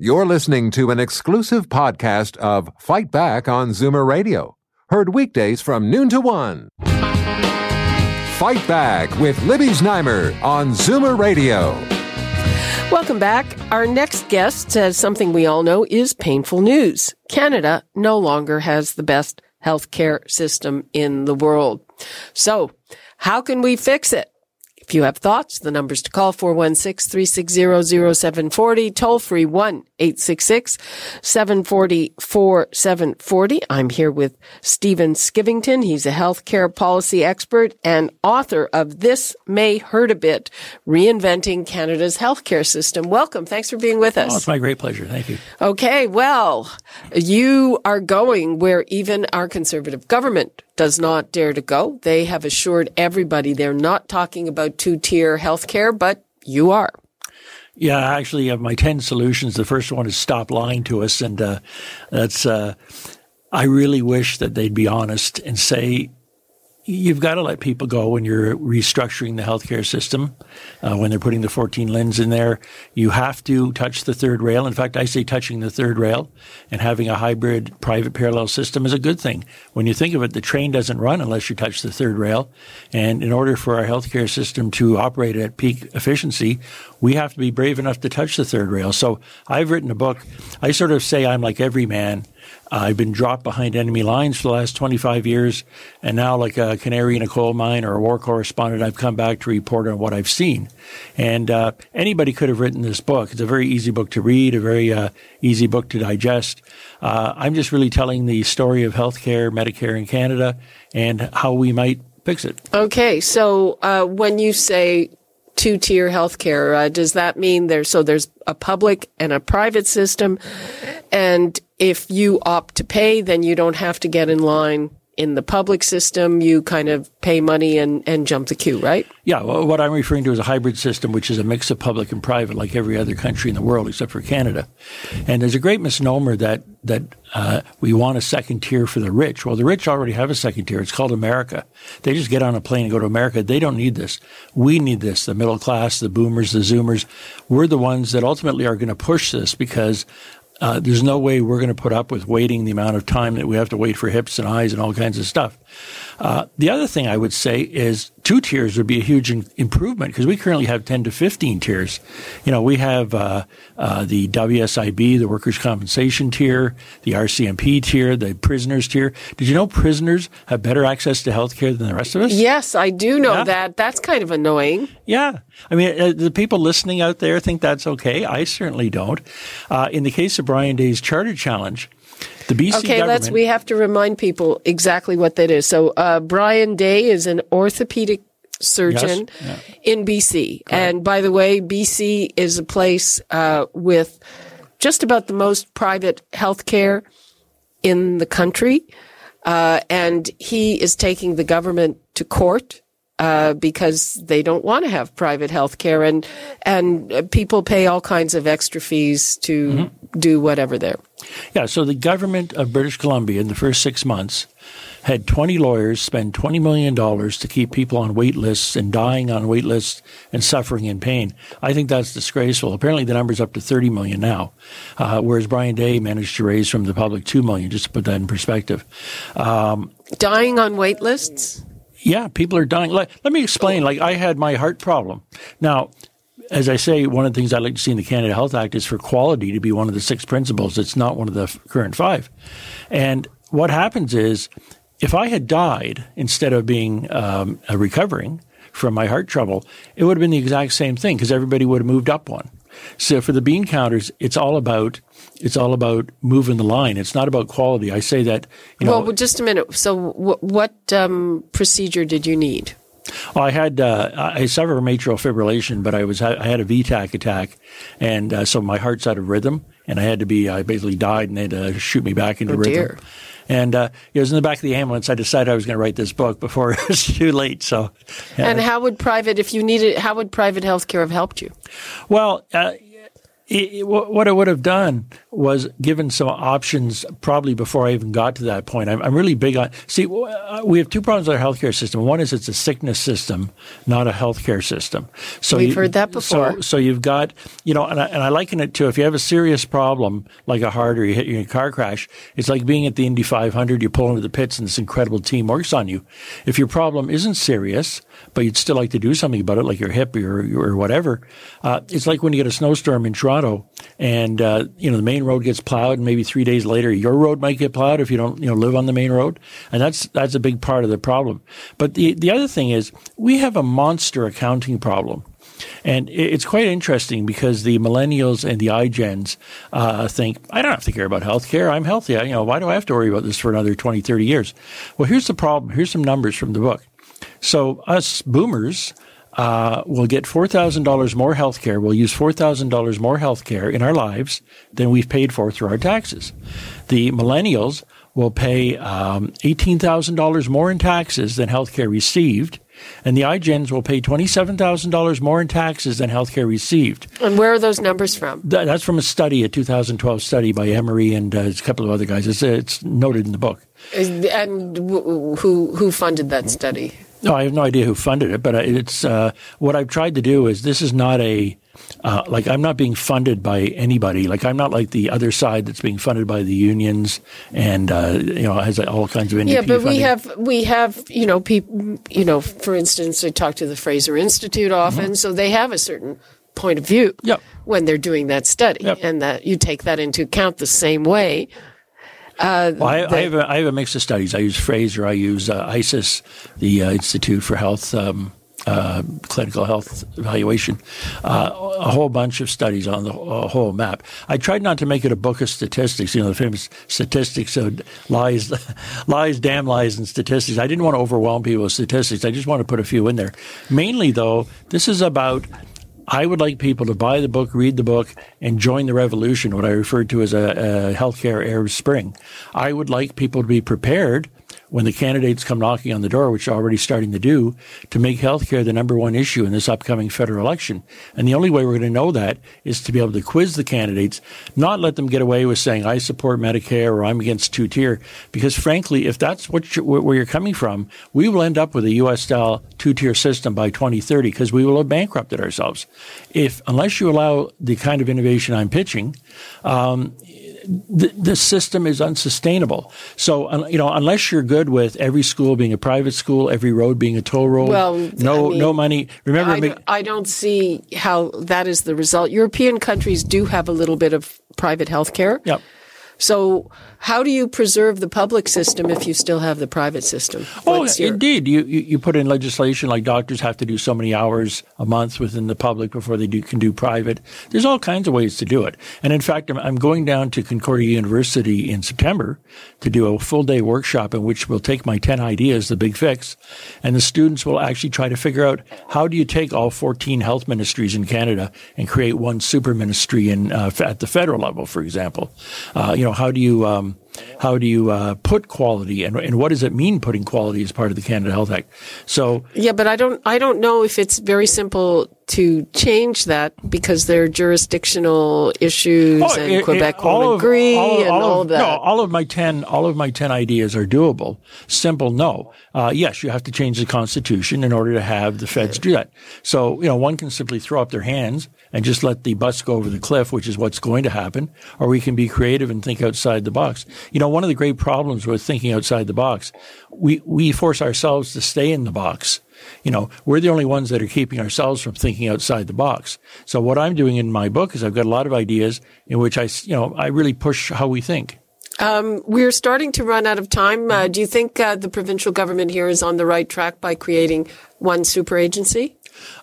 You're listening to an exclusive podcast of Fight Back on Zoomer Radio, heard weekdays from noon to one. Fight Back with Libby Znaimer on Zoomer Radio. Welcome back. Our next guest says something we all know is painful news. Canada no longer has the best healthcare system in the world. So, how can we fix it? If you have thoughts, the numbers to call 416-360-0740, toll free 1-866-740-4740. I'm here with Stephen Skyvington. He's a healthcare policy expert and author of This May Hurt a Bit, Reinventing Canada's Healthcare System. Welcome. Thanks for being with us. Oh, it's my great pleasure. Thank you. Okay. Well, you are going where even our conservative government does not dare to go. They have assured everybody they're not talking about two tier healthcare, but you are. Yeah, I actually have my 10 solutions. The first one is stop lying to us. And uh, that's, uh, I really wish that they'd be honest and say, you've got to let people go when you're restructuring the healthcare system. Uh, when they're putting the 14 LHINs in there, you have to touch the third rail. In fact, I say touching the third rail and having a hybrid private parallel system is a good thing. When you think of it, the train doesn't run unless you touch the third rail. And in order for our healthcare system to operate at peak efficiency, we have to be brave enough to touch the third rail. So I've written a book. I sort of say I'm like every man I've been dropped behind enemy lines for the last 25 years, and now, like a canary in a coal mine or a war correspondent, I've come back to report on what I've seen. And uh, anybody could have written this book. It's a very easy book to read, a very uh, easy book to digest. Uh, I'm just really telling the story of healthcare, Medicare in Canada, and how we might fix it. Okay, so uh, when you say two tier healthcare. Uh, does that mean there's so there's a public and a private system, and if you opt to pay, then you don't have to get in line in the public system, you kind of pay money and, and jump the queue, right? Yeah, well, what I'm referring to is a hybrid system, which is a mix of public and private, like every other country in the world except for Canada. And there's a great misnomer that that uh, we want a second tier for the rich. Well, the rich already have a second tier. It's called America. They just get on a plane and go to America. They don't need this. We need this. The middle class, the boomers, the zoomers. We're the ones that ultimately are going to push this because uh, there's no way we're going to put up with waiting the amount of time that we have to wait for hips and eyes and all kinds of stuff. Uh, the other thing I would say is two tiers would be a huge in- improvement because we currently have 10 to 15 tiers. You know, we have uh, uh, the WSIB, the workers' compensation tier, the RCMP tier, the prisoners tier. Did you know prisoners have better access to health care than the rest of us? Yes, I do know yeah. that. That's kind of annoying. Yeah. I mean, uh, the people listening out there think that's okay. I certainly don't. Uh, in the case of Brian Day's Charter Challenge, the BC okay, let's. We have to remind people exactly what that is. So, uh, Brian Day is an orthopedic surgeon yes. yeah. in BC, Correct. and by the way, BC is a place uh, with just about the most private health care in the country, uh, and he is taking the government to court uh, because they don't want to have private health care and and people pay all kinds of extra fees to mm-hmm. Do whatever there. Yeah, so the government of British Columbia in the first six months had 20 lawyers spend $20 million to keep people on wait lists and dying on wait lists and suffering in pain. I think that's disgraceful. Apparently the number's up to 30 million now, uh, whereas Brian Day managed to raise from the public 2 million, just to put that in perspective. Um, dying on wait lists? Yeah, people are dying. Like, let me explain. Like, I had my heart problem. Now, as I say, one of the things I'd like to see in the Canada Health Act is for quality to be one of the six principles. It's not one of the current five. And what happens is, if I had died instead of being um, recovering from my heart trouble, it would have been the exact same thing because everybody would have moved up one. So for the bean counters, it's all about it's all about moving the line. It's not about quality. I say that. You know, well, just a minute. So, w- what um, procedure did you need? I had uh, I suffered from atrial fibrillation, but I was I had a V-tach attack, and uh, so my heart's out of rhythm, and I had to be I basically died, and they had to shoot me back into oh, rhythm. Dear. And uh, it was in the back of the ambulance. I decided I was going to write this book before it was too late. So, yeah. and how would private, if you needed, how would private health care have helped you? Well, uh, it, what I would have done was given some options probably before I even got to that point. I'm, I'm, really big on, see, uh, we have two problems with our healthcare system. One is it's a sickness system, not a healthcare system. So We've you, heard that before. So, so you've got, you know, and I, and I liken it to if you have a serious problem like a heart or you hit your car crash, it's like being at the Indy 500, you pull into the pits and this incredible team works on you. If your problem isn't serious, but you'd still like to do something about it, like your hip or, or whatever, uh, it's like when you get a snowstorm in Toronto and uh, you know the main road gets plowed, and maybe three days later your road might get plowed if you don't you know live on the main road, and that's that's a big part of the problem. But the the other thing is we have a monster accounting problem. And it's quite interesting because the millennials and the iGens uh, think, I don't have to care about healthcare. I'm healthy. I, you know, why do I have to worry about this for another 20, 30 years? Well, here's the problem. Here's some numbers from the book. So us boomers uh, we'll get $4,000 more health care. We'll use $4,000 more health care in our lives than we've paid for through our taxes. The millennials will pay um, $18,000 more in taxes than health care received. And the iGens will pay $27,000 more in taxes than healthcare received. And where are those numbers from? Th- that's from a study, a 2012 study by Emery and uh, a couple of other guys. It's, it's noted in the book. And who, who funded that study? No, I have no idea who funded it, but it's uh, what I've tried to do is this is not a uh, like I'm not being funded by anybody. Like I'm not like the other side that's being funded by the unions and uh, you know has all kinds of NDP yeah. But funding. we have we have you know people you know for instance I talk to the Fraser Institute often, mm-hmm. so they have a certain point of view yep. when they're doing that study, yep. and that you take that into account the same way uh, well, I, I, have a, I, have a mix of studies. I use Fraser, I use uh, ICES, the uh, Institute for Health. Um, uh, clinical health evaluation, uh, a whole bunch of studies on the whole map. I tried not to make it a book of statistics, you know, the famous statistics of lies, lies, damn lies, and statistics. I didn't want to overwhelm people with statistics. I just want to put a few in there. Mainly, though, this is about I would like people to buy the book, read the book, and join the revolution, what I refer to as a, a healthcare Arab Spring. I would like people to be prepared when the candidates come knocking on the door, which they're already starting to do, to make healthcare the number one issue in this upcoming federal election. And the only way we're going to know that is to be able to quiz the candidates, not let them get away with saying, I support Medicare or I'm against two tier. Because frankly, if that's what you, where you're coming from, we will end up with a U.S. style two tier system by 2030 because we will have bankrupted ourselves. If, unless you allow the kind of innovation I'm pitching, um, the, the system is unsustainable. So, you know, unless you're good with every school being a private school, every road being a toll road, well, no, I mean, no money. Remember, I, don't, I don't see how that is the result. European countries do have a little bit of private health care. Yep. So how do you preserve the public system if you still have the private system? Oh, What's oh, your- indeed. You, you, you put in legislation like doctors have to do so many hours a month within the public before they do, can do private. There's all kinds of ways to do it. And in fact, I'm, I'm going down to Concordia University in September to do a full day workshop in which we'll take my 10 ideas, the big fix, and the students will actually try to figure out how do you take all 14 health ministries in Canada and create one super ministry in, uh, at the federal level, for example. Uh, you know, how do you, um, how do you uh, put quality and, and what does it mean putting quality as part of the Canada Health Act? So yeah, but I don't I don't know if it's very simple to change that because there are jurisdictional issues oh, and it, Quebec it, won't of, agree all and all, all of, that. No, all of my ten all of my ten ideas are doable. Simple, no. Uh, yes, you have to change the constitution in order to have the feds do that. So you know, one can simply throw up their hands and just let the bus go over the cliff, which is what's going to happen, or we can be creative and think outside the box. You know, one of the great problems with thinking outside the box, we, we force ourselves to stay in the box. You know, we're the only ones that are keeping ourselves from thinking outside the box. So what I'm doing in my book is I've got a lot of ideas in which I, you know, I really push how we think. Um, we're starting to run out of time. Uh, do you think uh, the provincial government here is on the right track by creating one super agency?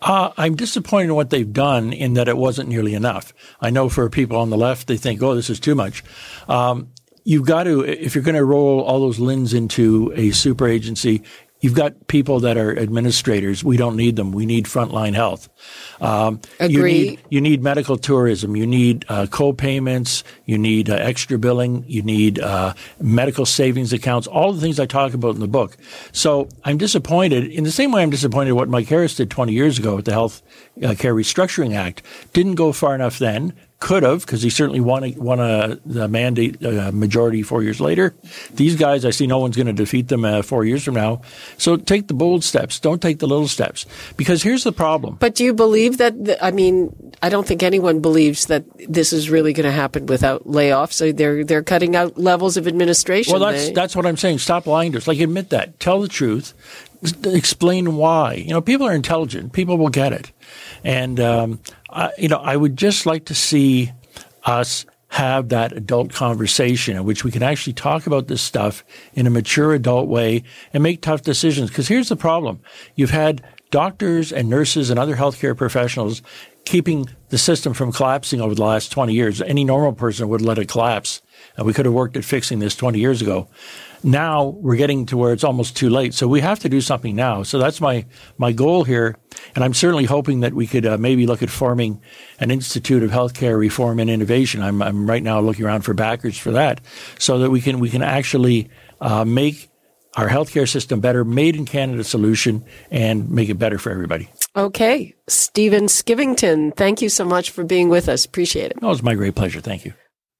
Uh, I'm disappointed in what they've done in that it wasn't nearly enough. I know for people on the left, they think, oh, this is too much. Um, you've got to, if you're going to roll all those LHINs into a super agency, You've got people that are administrators. We don't need them. We need frontline health. Um, Agree. You need, you need, medical tourism. You need uh, co-payments. You need uh, extra billing. You need uh, medical savings accounts. All the things I talk about in the book. So I'm disappointed. In the same way, I'm disappointed what Mike Harris did 20 years ago with the Health uh, Care Restructuring Act. Didn't go far enough then could have, because he certainly won a, won a the mandate uh, majority four years later. These guys, I see no one's going to defeat them uh, four years from now. So take the bold steps. Don't take the little steps. Because here's the problem. But do you believe that? The, I mean, I don't think anyone believes that this is really going to happen without layoffs. So they're they're cutting out levels of administration. Well, that's they, that's what I'm saying. Stop lying to us. Like admit that. Tell the truth. Explain why. You know, people are intelligent. People will get it. And um, I, you know, I would just like to see us have that adult conversation in which we can actually talk about this stuff in a mature adult way and make tough decisions. Because here's the problem. You've had doctors and nurses and other healthcare professionals keeping the system from collapsing over the last 20 years. Any normal person would let it collapse. And we could have worked at fixing this 20 years ago. Now we're getting to where it's almost too late. So we have to do something now. So that's my, my goal here. And I'm certainly hoping that we could uh, maybe look at forming an Institute of Healthcare Reform and Innovation. I'm, I'm right now looking around for backers for that so that we can, we can actually uh, make our healthcare system better, made in Canada solution, and make it better for everybody. Okay. Stephen Skyvington, thank you so much for being with us. Appreciate it. Oh, it's my great pleasure. Thank you.